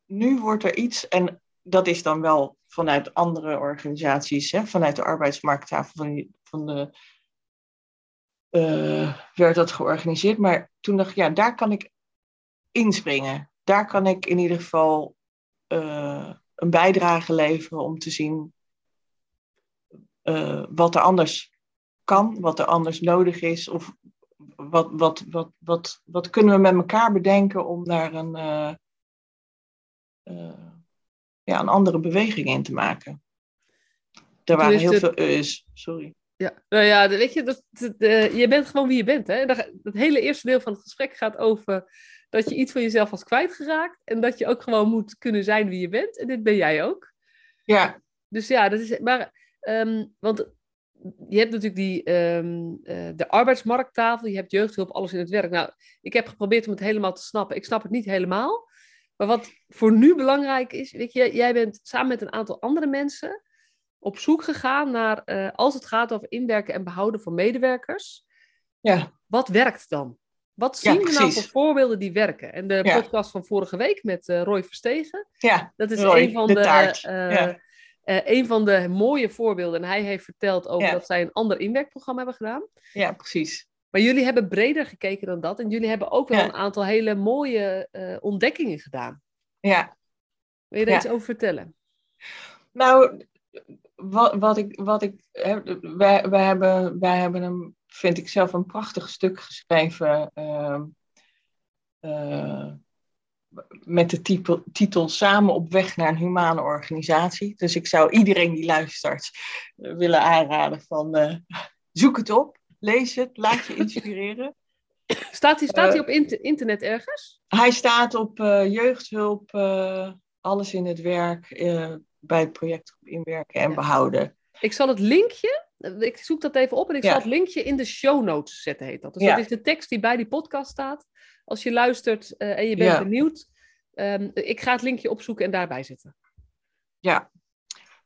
nu wordt er iets, en dat is dan wel vanuit andere organisaties, hè, vanuit de arbeidsmarkttafel van, van de, uh, werd dat georganiseerd. Maar toen dacht ik, ja, daar kan ik inspringen daar kan ik in ieder geval uh, een bijdrage leveren om te zien uh, wat er anders kan, wat er anders nodig is, of wat, wat, wat, wat, wat kunnen we met elkaar bedenken om daar een, ja, een andere beweging in te maken. Er waren heel veel is, sorry. Ja, nou ja, weet je, dat, dat, je bent gewoon wie je bent. Hè? Dat, het hele eerste deel van het gesprek gaat over dat je iets van jezelf was kwijtgeraakt en dat je ook gewoon moet kunnen zijn wie je bent. En dit ben jij ook. Ja. Dus ja, dat is. Maar, ehm, want je hebt natuurlijk die, ehm, eh, de arbeidsmarkttafel, je hebt jeugdhulp, alles in het werk. Nou, ik heb geprobeerd om het helemaal te snappen. Ik snap het niet helemaal. Maar wat voor nu belangrijk is, weet je, jij bent samen met een aantal andere mensen op zoek gegaan naar, eh, als het gaat over inwerken en behouden van medewerkers, ja. wat werkt dan? Wat zien we nou voor voorbeelden die werken? En de podcast van vorige week met uh, Roy Verstegen, ja, dat is Roy, een van de, de taart. ja. Uh, een van de mooie voorbeelden. En hij heeft verteld over dat zij een ander inwerkprogramma hebben gedaan. Ja, precies. Maar jullie hebben breder gekeken dan dat. En jullie hebben ook wel een aantal hele mooie uh, ontdekkingen gedaan. Ja. Wil je daar iets over vertellen? Nou, wat, wat ik. Wat ik wij, wij, hebben, wij hebben een, vind ik zelf, een prachtig stuk geschreven. Uh, met de titel, titel Samen op weg naar een humane organisatie. Dus ik zou iedereen die luistert uh, willen aanraden van zoek het op, lees het, laat je inspireren. Staat hij staat uh, op inter internet ergens? Hij staat op jeugdhulp, alles in het werk, bij het project inwerken en ja. behouden. Ik zal het linkje, ik zoek dat even op en ik ja. zal het linkje in de show notes zetten, heet dat. Dus ja. dat is de tekst die bij die podcast staat. Als je luistert uh, en je bent benieuwd, um, ik ga het linkje opzoeken en daarbij zetten. Ja,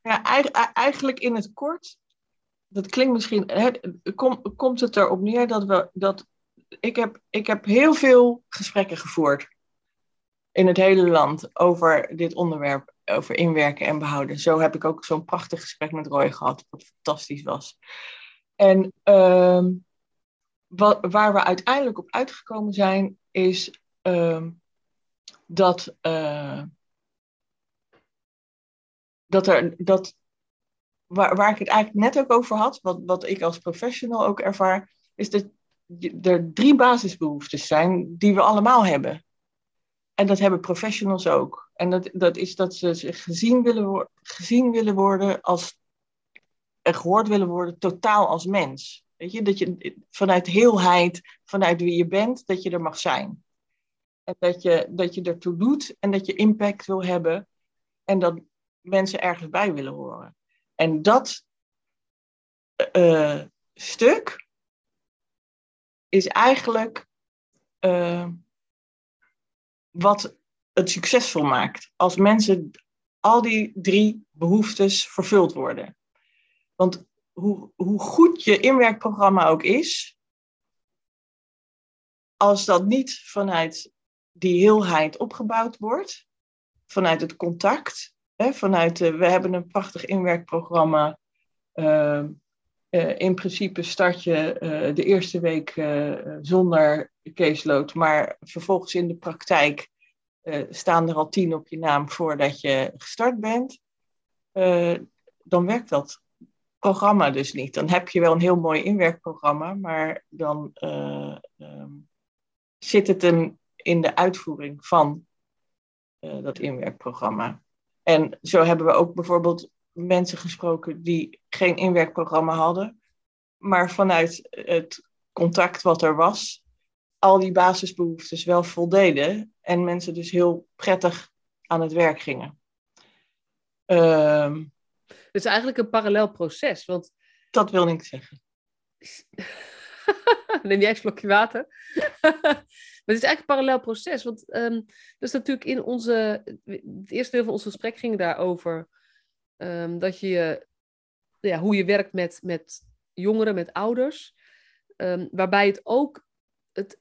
ja eigenlijk in het kort, dat klinkt misschien, komt het erop neer dat we, dat ik heb, ik heb heel veel gesprekken gevoerd in het hele land over dit onderwerp, over inwerken en behouden. Zo heb ik ook zo'n prachtig gesprek met Roy gehad, wat fantastisch was. En uh, wat, waar we uiteindelijk op uitgekomen zijn, is uh, dat, uh, dat er, dat, waar, waar ik het eigenlijk net ook over had, wat, wat ik als professional ook ervaar, is dat er drie basisbehoeftes zijn die we allemaal hebben. En dat hebben professionals ook. En dat, dat is dat ze zich gezien willen, gezien willen worden als en gehoord willen worden, totaal als mens. Weet je, dat je vanuit heelheid, vanuit wie je bent, dat je er mag zijn. En dat je, dat je ertoe doet en dat je impact wil hebben en dat mensen ergens bij willen horen. En dat uh, stuk is eigenlijk uh, wat het succesvol maakt. Als mensen al die drie behoeftes vervuld worden. Want hoe, hoe goed je inwerkprogramma ook is, als dat niet vanuit die heelheid opgebouwd wordt, vanuit het contact, vanuit de, we hebben een prachtig inwerkprogramma. Uh, uh, in principe start je uh, de eerste week zonder caseload, maar vervolgens in de praktijk staan er al tien op je naam voordat je gestart bent. dan werkt dat programma dus niet. Dan heb je wel een heel mooi inwerkprogramma, maar dan uh, um, zit het hem in de uitvoering van uh, dat inwerkprogramma. En zo hebben we ook bijvoorbeeld mensen gesproken die geen inwerkprogramma hadden, maar vanuit het contact wat er was, al die basisbehoeftes wel voldeden en mensen dus heel prettig aan het werk gingen. Het is eigenlijk een parallel proces. Want... Dat wil ik zeggen. Neem jij een slokje water? maar het is eigenlijk een parallel proces. Want um, dus natuurlijk in onze. Het eerste deel van ons gesprek ging daarover. Um, dat je. Ja, hoe je werkt met, met jongeren, met ouders. Um, waarbij het ook het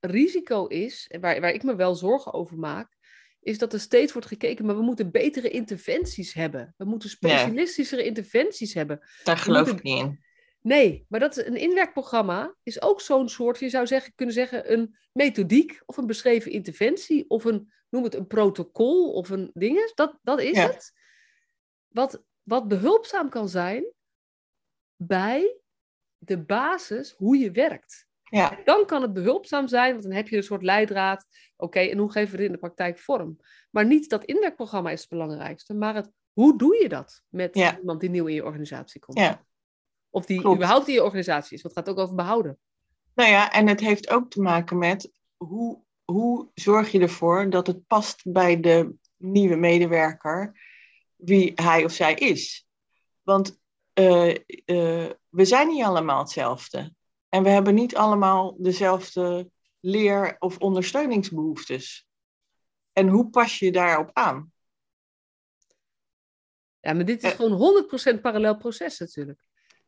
risico is, waar, waar ik me wel zorgen over maak, is dat er steeds wordt gekeken, maar we moeten betere interventies hebben. We moeten specialistischere interventies hebben. Daar geloof moeten... ik niet in. Nee, maar dat een inwerkprogramma is ook zo'n soort, je zou zeggen, kunnen zeggen, een methodiek of een beschreven interventie of een, noem het een protocol of een ding. Dat, dat is ja. het. Wat, wat behulpzaam kan zijn bij de basis hoe je werkt. Ja. Dan kan het behulpzaam zijn, want dan heb je een soort leidraad. Oké, okay, en hoe geven we het in de praktijk vorm? Maar niet dat inwerkprogramma is het belangrijkste, maar het hoe doe je dat met ja. iemand die nieuw in je organisatie komt? Ja. Of die Klopt. überhaupt in je organisatie is, want het gaat ook over behouden. Nou ja, en het heeft ook te maken met hoe, hoe zorg je ervoor dat het past bij de nieuwe medewerker. wie hij of zij is. Want eh, eh, we zijn niet allemaal hetzelfde. En we hebben niet allemaal dezelfde leer- of ondersteuningsbehoeftes. En hoe pas je daarop aan? Ja, maar dit is gewoon 100% parallel proces natuurlijk.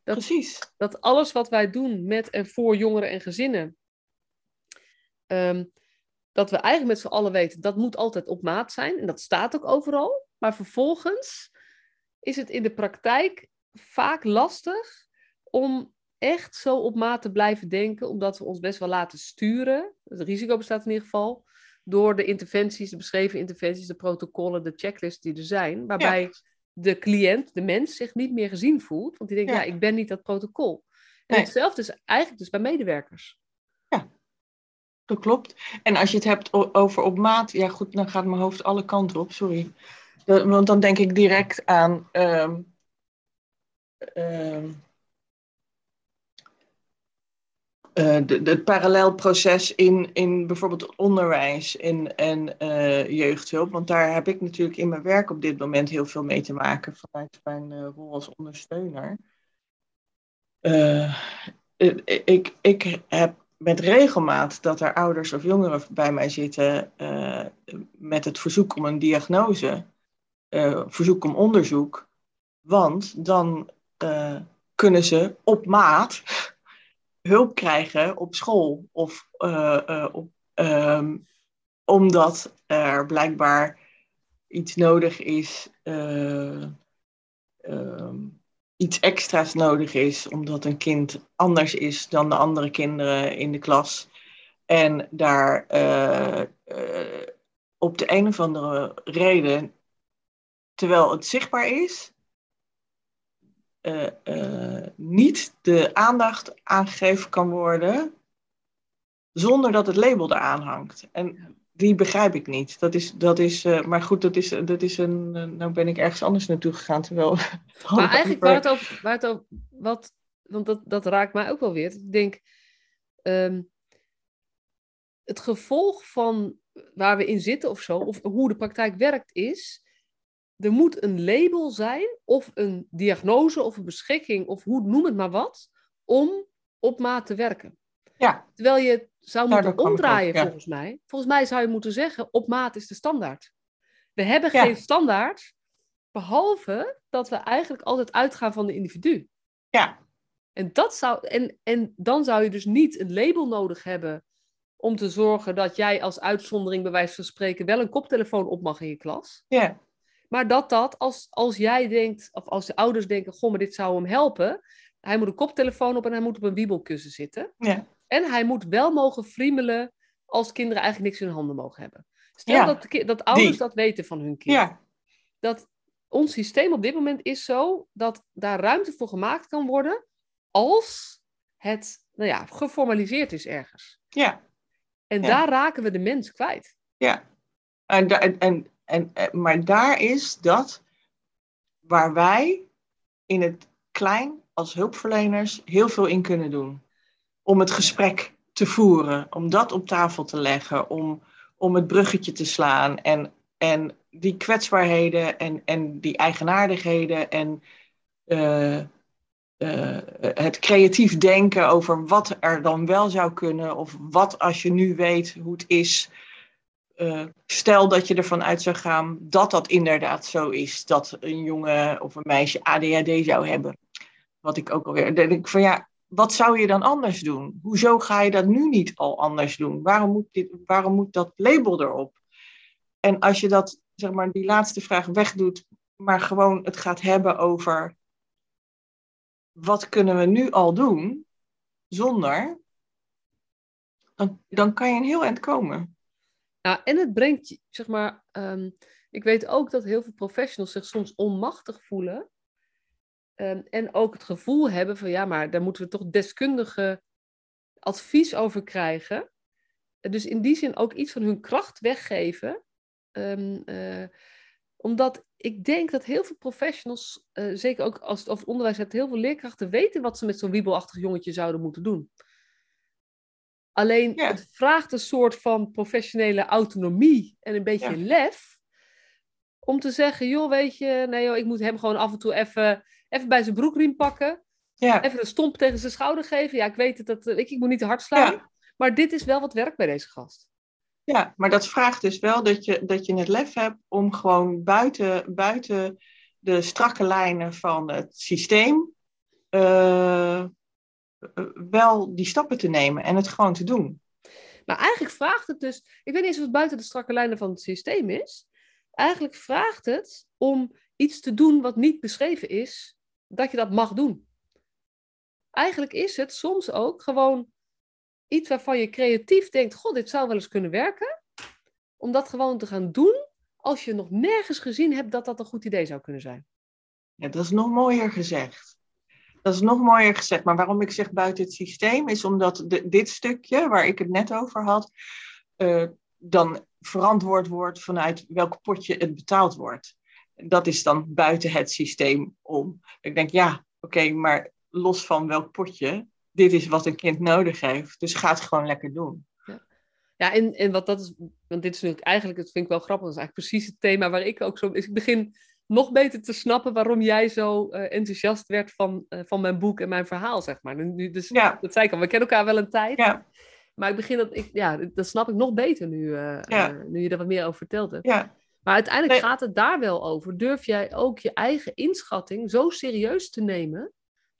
Dat, Precies. Dat alles wat wij doen met en voor jongeren en gezinnen, ehm, dat we eigenlijk met z'n allen weten, dat moet altijd op maat zijn. En dat staat ook overal. Maar vervolgens is het in de praktijk vaak lastig om echt zo op maat te blijven denken, omdat we ons best wel laten sturen. Het risico bestaat in ieder geval door de interventies, de beschreven interventies, de protocollen, de checklists die er zijn, waarbij de cliënt, de mens, zich niet meer gezien voelt, want die denkt, ja, ik ben niet dat protocol. En hetzelfde is eigenlijk dus bij medewerkers. Ja, dat klopt. En als je het hebt over op maat, ja goed, dan gaat mijn hoofd alle kanten op, sorry. Want dan denk ik direct aan ehm, ehm, uh, het parallelproces in, in bijvoorbeeld onderwijs en, en uh, jeugdhulp. Want daar heb ik natuurlijk in mijn werk op dit moment heel veel mee te maken vanuit mijn uh, rol als ondersteuner. ik, ik heb met regelmaat dat er ouders of jongeren bij mij zitten met het verzoek om een diagnose, verzoek om onderzoek. Want dan kunnen ze op maat hulp krijgen op school. Of uh, uh, op, um, omdat er blijkbaar iets nodig is, uh, um, iets extra's nodig is, omdat een kind anders is dan de andere kinderen in de klas. En daar op de een of andere reden, terwijl het zichtbaar is, uh, uh, niet de aandacht aangegeven kan worden zonder dat het label eraan hangt. En die begrijp ik niet. Dat is, dat is, uh, maar goed, dat is, dat is een. nou ben ik ergens anders naartoe gegaan. Terwijl. Maar eigenlijk waar het over. Waar het over wat, want dat, dat raakt mij ook wel weer. Ik denk. Um, het gevolg van waar we in zitten of zo, of hoe de praktijk werkt, is er moet een label zijn, of een diagnose, of een beschikking, of hoe, noem het maar wat, om op maat te werken. Ja. Terwijl je zou moeten omdraaien, volgens mij. Volgens mij zou je moeten zeggen, op maat is de standaard. We hebben geen standaard, behalve dat we eigenlijk altijd uitgaan van de individu. Ja. En, dat zou, en, en dan zou je dus niet een label nodig hebben om te zorgen dat jij als uitzondering, bij wijze van spreken, wel een koptelefoon op mag in je klas. Ja. Maar dat dat, als, als jij denkt, of als de ouders denken, goh, maar dit zou hem helpen. Hij moet een koptelefoon op en hij moet op een wiebelkussen zitten. Ja. En hij moet wel mogen friemelen als kinderen eigenlijk niks in hun handen mogen hebben. Stel dat, dat ouders dat weten van hun kind. Ja. Dat ons systeem op dit moment is zo dat daar ruimte voor gemaakt kan worden als het nou ja, geformaliseerd is ergens. Ja. En daar raken we de mens kwijt. Ja. En, en, en en, eh, maar daar is dat waar wij in het klein als hulpverleners heel veel in kunnen doen. Om het gesprek te voeren, om dat op tafel te leggen, om, om het bruggetje te slaan en, en die kwetsbaarheden en, en die eigenaardigheden en uh, uh, het creatief denken over wat er dan wel zou kunnen of wat als je nu weet hoe het is uh, stel dat je ervan uit zou gaan dat dat inderdaad zo is, dat een jongen of een meisje ADHD zou hebben. Wat ik ook alweer denk van ja, wat zou je dan anders doen? Hoezo ga je dat nu niet al anders doen? Waarom moet, dit, waarom moet dat label erop? En als je dat, zeg maar, die laatste vraag wegdoet, maar gewoon het gaat hebben over wat kunnen we nu al doen zonder, dan, dan kan je een heel eind komen. Nou, en het brengt, zeg maar, ehm, ik weet ook dat heel veel professionals zich soms onmachtig voelen. Um, en ook het gevoel hebben van, ja, maar daar moeten we toch deskundige advies over krijgen. Dus in die zin ook iets van hun kracht weggeven. Um, uh, omdat ik denk dat heel veel professionals, uh, zeker ook als het over onderwijs gaat, heel veel leerkrachten weten wat ze met zo'n wiebelachtig jongetje zouden moeten doen. Alleen het vraagt een soort van professionele autonomie en een beetje lef om te zeggen, joh, weet je, nee joh, ik moet hem gewoon af en toe even, even bij zijn broekriem pakken. Ja. Even een stomp tegen zijn schouder geven. Ja, ik weet het, dat, ik, ik moet niet te hard slaan. Maar dit is wel wat werk bij deze gast. Ja, maar dat vraagt dus wel dat je, dat je het lef hebt om gewoon buiten, buiten de strakke lijnen van het systeem uh, wel die stappen te nemen en het gewoon te doen. Maar eigenlijk vraagt het dus, ik weet niet eens of het buiten de strakke lijnen van het systeem is. Eigenlijk vraagt het om iets te doen wat niet beschreven is, dat je dat mag doen. Eigenlijk is het soms ook gewoon iets waarvan je creatief denkt, god, dit zou wel eens kunnen werken. Om dat gewoon te gaan doen als je nog nergens gezien hebt dat dat een goed idee zou kunnen zijn. Ja, dat is nog mooier gezegd. Dat is nog mooier gezegd. Maar waarom ik zeg buiten het systeem, is omdat dit stukje waar ik het net over had, uh, dan verantwoord wordt vanuit welk potje het betaald wordt. Dat is dan buiten het systeem om. Ik denk, ja, oké, maar los van welk potje, dit is wat een kind nodig heeft. Dus ga het gewoon lekker doen. Ja, en, en wat dat is, want dit is natuurlijk eigenlijk, dat vind ik wel grappig, dat is eigenlijk precies het thema waar ik ook zo, ik begin nog beter te snappen waarom jij zo uh, enthousiast werd van, uh, van mijn boek en mijn verhaal, zeg maar. Nu, dus, ja. Dat zei ik al, we kennen elkaar wel een tijd. Ja. Maar ik begin dat, ik, ja, dat snap ik nog beter nu, uh, ja. nu je er wat meer over verteld hebt. Ja. Maar uiteindelijk gaat het daar wel over. Durf jij ook je eigen inschatting zo serieus te nemen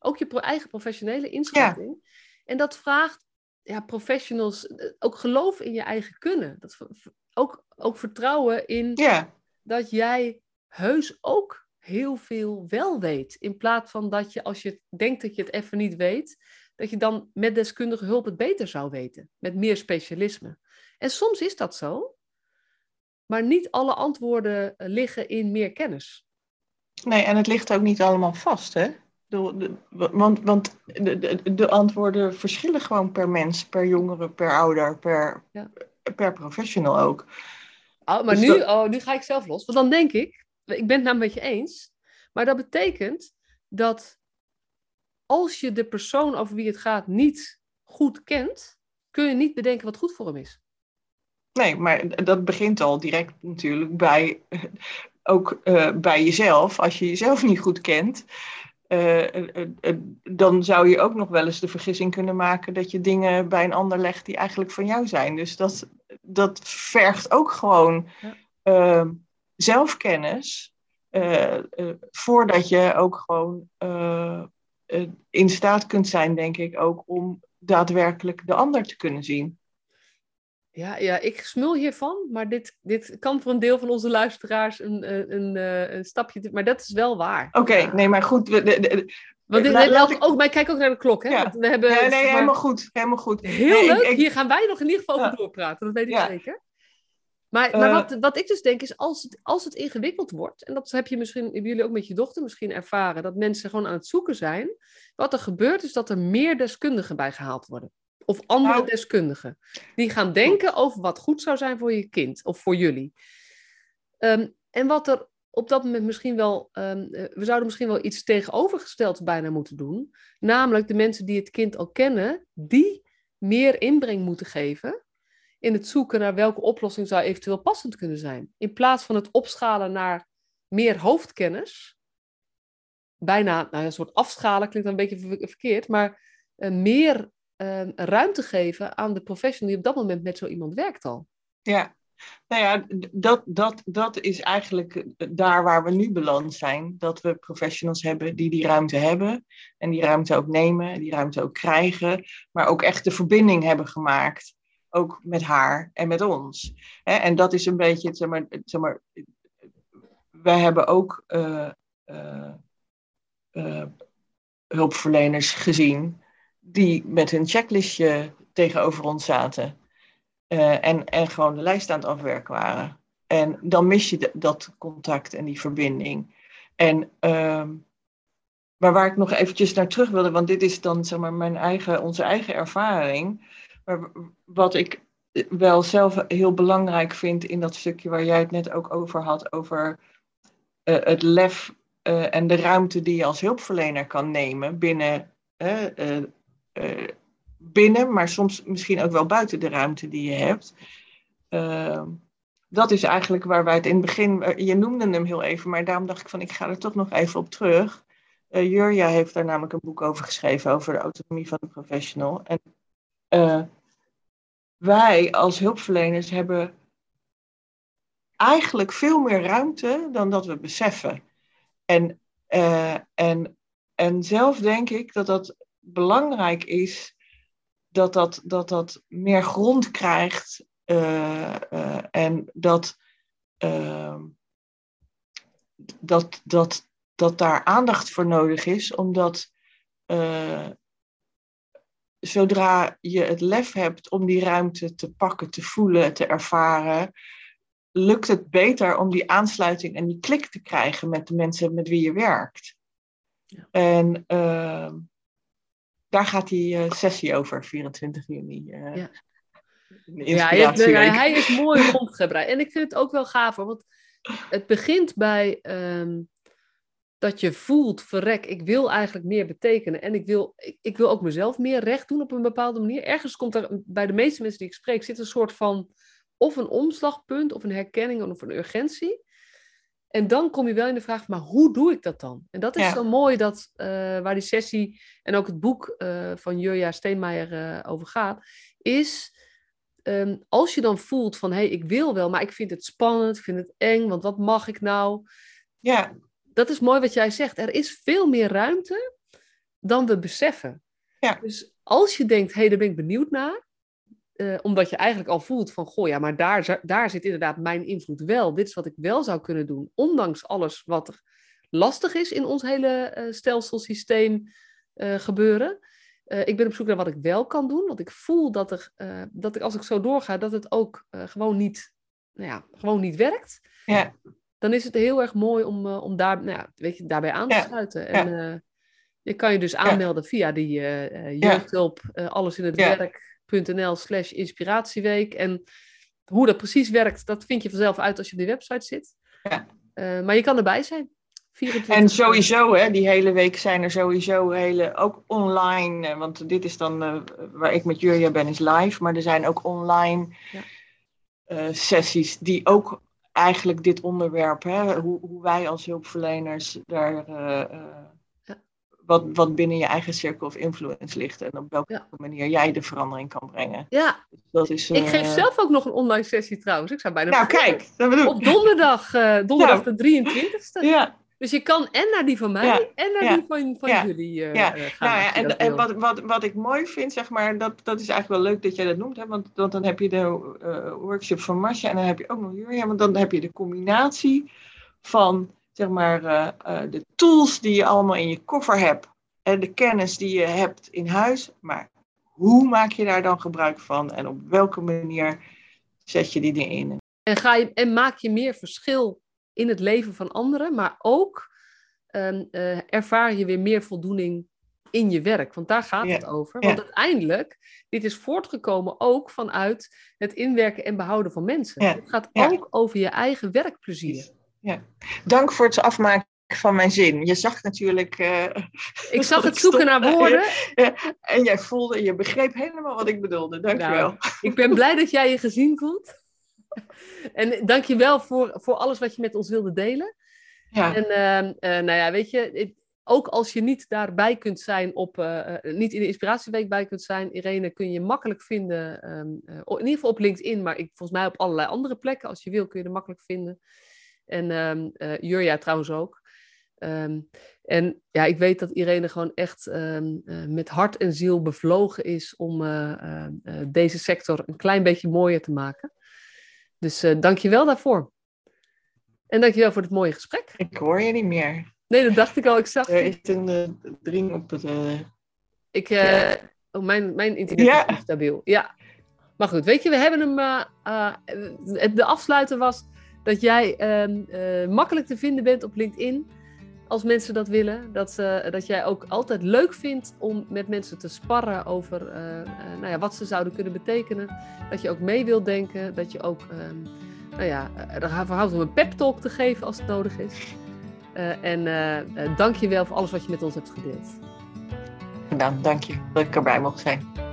ook je eigen professionele inschatting. Ja. En dat vraagt ja, professionals eh, ook geloof in je eigen kunnen. Dat, ook, ook vertrouwen in ja. dat jij heus ook heel veel wel weet. In plaats van dat je als je denkt dat je het even niet weet, dat je dan met deskundige hulp het beter zou weten. Met meer specialisme. En soms is dat zo. Maar niet alle antwoorden liggen in meer kennis. Nee, en het ligt ook niet allemaal vast, hè? want want de, de, de, antwoorden verschillen gewoon per mens, per jongere, per ouder, per, ja. per professional ook. Oh, maar dus nu, oh, nu ga ik zelf los. Want dan denk ik, ik ben het nou met je eens, maar dat betekent dat als je de persoon over wie het gaat niet goed kent, kun je niet bedenken wat goed voor hem is. Nee, maar dat begint al direct natuurlijk bij, ook uh, bij jezelf. Als je jezelf niet goed kent, uh, dan zou je ook nog wel eens de vergissing kunnen maken dat je dingen bij een ander legt die eigenlijk van jou zijn. Dus dat, dat vergt ook gewoon ehm, zelfkennis. voordat je ook gewoon in staat kunt zijn, denk ik, ook om daadwerkelijk de ander te kunnen zien. Ja, ja, ik smul hiervan, maar dit, dit kan voor een deel van onze luisteraars een, een, een, eh, een stapje. Maar dat is wel waar. Oké, nee, maar goed. We, de, de, Want dit, laat, ik... ook, maar kijk ook naar de klok, hè? Ja. We hebben, ja, nee, helemaal goed. Helemaal goed. Heel leuk. Hier gaan wij nog in ieder geval over doorpraten, dat weet ik zeker. Maar, maar uh, wat, wat ik dus denk is, als het, als het ingewikkeld wordt, en dat heb je misschien, hebben jullie ook met je dochter misschien ervaren, dat mensen gewoon aan het zoeken zijn, wat er gebeurt is dat er meer deskundigen bij gehaald worden. Of andere nou, deskundigen. Die gaan denken over wat goed zou zijn voor je kind of voor jullie. Um, en wat er op dat moment misschien wel, um, we zouden misschien wel iets tegenovergesteld bijna moeten doen. Namelijk de mensen die het kind al kennen, die meer inbreng moeten geven in het zoeken naar welke oplossing zou eventueel passend kunnen zijn. In plaats van het opschalen naar meer hoofdkennis, bijna nou, een soort afschalen klinkt een beetje verkeerd, maar uh, meer Ehm, ruimte geven aan de professional die op dat moment met zo iemand werkt al. Ja, nou ja, dat, dat, dat is eigenlijk eh, daar waar we nu beland zijn. Dat we professionals hebben die die ruimte hebben. En die ruimte ook nemen, die ruimte ook krijgen. Maar ook echt de verbinding hebben gemaakt. Ook met haar en met ons. En dat is een beetje, zeg maar, zeg maar wij hebben ook uh, uh, hulpverleners gezien die met hun checklistje tegenover ons zaten. En, en gewoon de lijst aan het afwerken waren. En dan mis je dat contact en die verbinding. En, uh, maar waar ik nog eventjes naar terug wilde, want dit is dan zeg maar mijn eigen, onze eigen ervaring. Maar wat ik wel zelf heel belangrijk vind in dat stukje waar jij het net ook over had, over uh, het lef uh, en de ruimte die je als hulpverlener kan nemen binnen binnen, maar soms misschien ook wel buiten de ruimte die je hebt. Uh, dat is eigenlijk waar wij het in het begin, eh, je noemde hem heel even, maar daarom dacht ik van ik ga er toch nog even op terug. Jurja heeft daar namelijk een boek over geschreven, over de autonomie van de professional. En uh, wij als hulpverleners hebben eigenlijk veel meer ruimte dan dat we beseffen. En, uh, en, en zelf denk ik dat dat belangrijk is dat dat, dat, dat meer grond krijgt uh, en dat, dat, dat, dat daar aandacht voor nodig is, omdat zodra je het lef hebt om die ruimte te pakken, te voelen, te ervaren, lukt het beter om die aansluiting en die klik te krijgen met de mensen met wie je werkt. Ja. En uh, daar gaat die uh, sessie over, 24 juni. Uh, ja. Ja, hij, hij is mooi rondgebreid. En ik vind het ook wel gaaf, want het begint bij um, dat je voelt, verrek, ik wil eigenlijk meer betekenen. En ik wil, ik, ik, wil ook mezelf meer recht doen op een bepaalde manier. Ergens komt er, bij de meeste mensen die ik spreek, zit een soort van of een omslagpunt, of een herkenning, of een urgentie. En dan kom je wel in de vraag, maar hoe doe ik dat dan? En dat is zo mooi dat, uh, waar die sessie en ook het boek uh, van Jurja Steenmeijer uh, over gaat, is um, als je dan voelt van, hé, hey, ik wil wel, maar ik vind het spannend, ik vind het eng, want wat mag ik nou? Ja. Dat is mooi wat jij zegt. Er is veel meer ruimte dan we beseffen. Ja. Dus als je denkt, hé, hey, daar ben ik benieuwd naar, uh, omdat je eigenlijk al voelt van, goh ja, maar daar, daar zit inderdaad mijn invloed wel. Dit is wat ik wel zou kunnen doen, ondanks alles wat er lastig is in ons hele uh, stelselsysteem uh, gebeuren. ik ben op zoek naar wat ik wel kan doen, want ik voel dat, er, dat ik, als ik zo doorga, dat het ook gewoon, niet, nou ja, gewoon niet werkt. Ja. Dan is het heel erg mooi om, om daar, nou ja, weet je, daarbij aan te sluiten. En ja. je kan je dus aanmelden via die jeugdhulp, alles in het werk nl slash inspiratieweek. En hoe dat precies werkt, dat vind je vanzelf uit als je op die website zit. Ja. Maar je kan erbij zijn. 24 en sowieso, hè, die hele week zijn er sowieso hele, ook online, eh, want dit is dan uh, waar ik met Julia ben, is live, maar er zijn ook online ja. uh, sessies die ook eigenlijk dit onderwerp, hè, hoe, hoe wij als hulpverleners daar wat, wat binnen je eigen circle of influence ligt en op welke ja. manier jij de verandering kan brengen. Ja, dus dat is, ik geef eh, zelf ook nog een online sessie trouwens. Ik zou bijna. Nou, kijk, dat bedoel Op donderdag, donderdag nou. de 23ste. Ja. Dus je kan en naar die van mij ja. en naar ja. die van, van ja. jullie uh, ja. gaan. Nou ja, en, en wat, wat, wat ik mooi vind, zeg maar, dat, dat is eigenlijk wel leuk dat jij dat noemt. Hè? Want, want dan heb je de uh, workshop van Marcia en dan heb je ook nog Julia. Want dan heb je de combinatie van, zeg maar, uh, de tools die je allemaal in je koffer hebt en de kennis die je hebt in huis, maar hoe maak je daar dan gebruik van en op welke manier zet je die dingen in? En, ga je, en maak je meer verschil in het leven van anderen, maar ook um, uh, ervaar je weer meer voldoening in je werk. Want daar gaat ja. het over. Want ja. uiteindelijk, dit is voortgekomen ook vanuit het inwerken en behouden van mensen. Ja. Het gaat ook over je eigen werkplezier. Ja. Dank voor het afmaken van mijn zin. Je zag natuurlijk. Uh, ik zag het zoeken naar woorden. en jij voelde, je begreep helemaal wat ik bedoelde. Dankjewel. Nou, ik ben blij dat jij je gezien voelt. En dankjewel voor, voor alles wat je met ons wilde delen. Ja. En uh, uh, nou ja, weet je, ook als je niet daarbij kunt zijn, op, uh, niet in de Inspiratieweek bij kunt zijn, Irene, kun je makkelijk vinden, um, in ieder geval op LinkedIn, maar ik, volgens mij op allerlei andere plekken. Als je wil, kun je er makkelijk vinden. En um, Jurja trouwens ook. Um, en ja, ik weet dat Irene gewoon echt um, uh, met hart en ziel bevlogen is om uh, uh, deze sector een klein beetje mooier te maken. Dus dank je wel daarvoor. En dank je wel voor het mooie gesprek. Ik hoor je niet meer. Nee, dat dacht ik al. Ik zag er is een dring op het... Ik, ja. oh, mijn, mijn internet ja. is stabiel. Ja. Maar goed, weet je, we hebben hem... de afsluiter was dat jij ehm, makkelijk te vinden bent op LinkedIn als mensen dat willen. Dat, uh, dat jij ook altijd leuk vindt om met mensen te sparren over uh, uh, nou ja, wat ze zouden kunnen betekenen. Dat je ook mee wilt denken. Dat je ook, um, nou ja, ervan houdt om een pep talk te geven als het nodig is. en dank je wel voor alles wat je met ons hebt gedeeld. Nou, dank je dat ik erbij mocht zijn.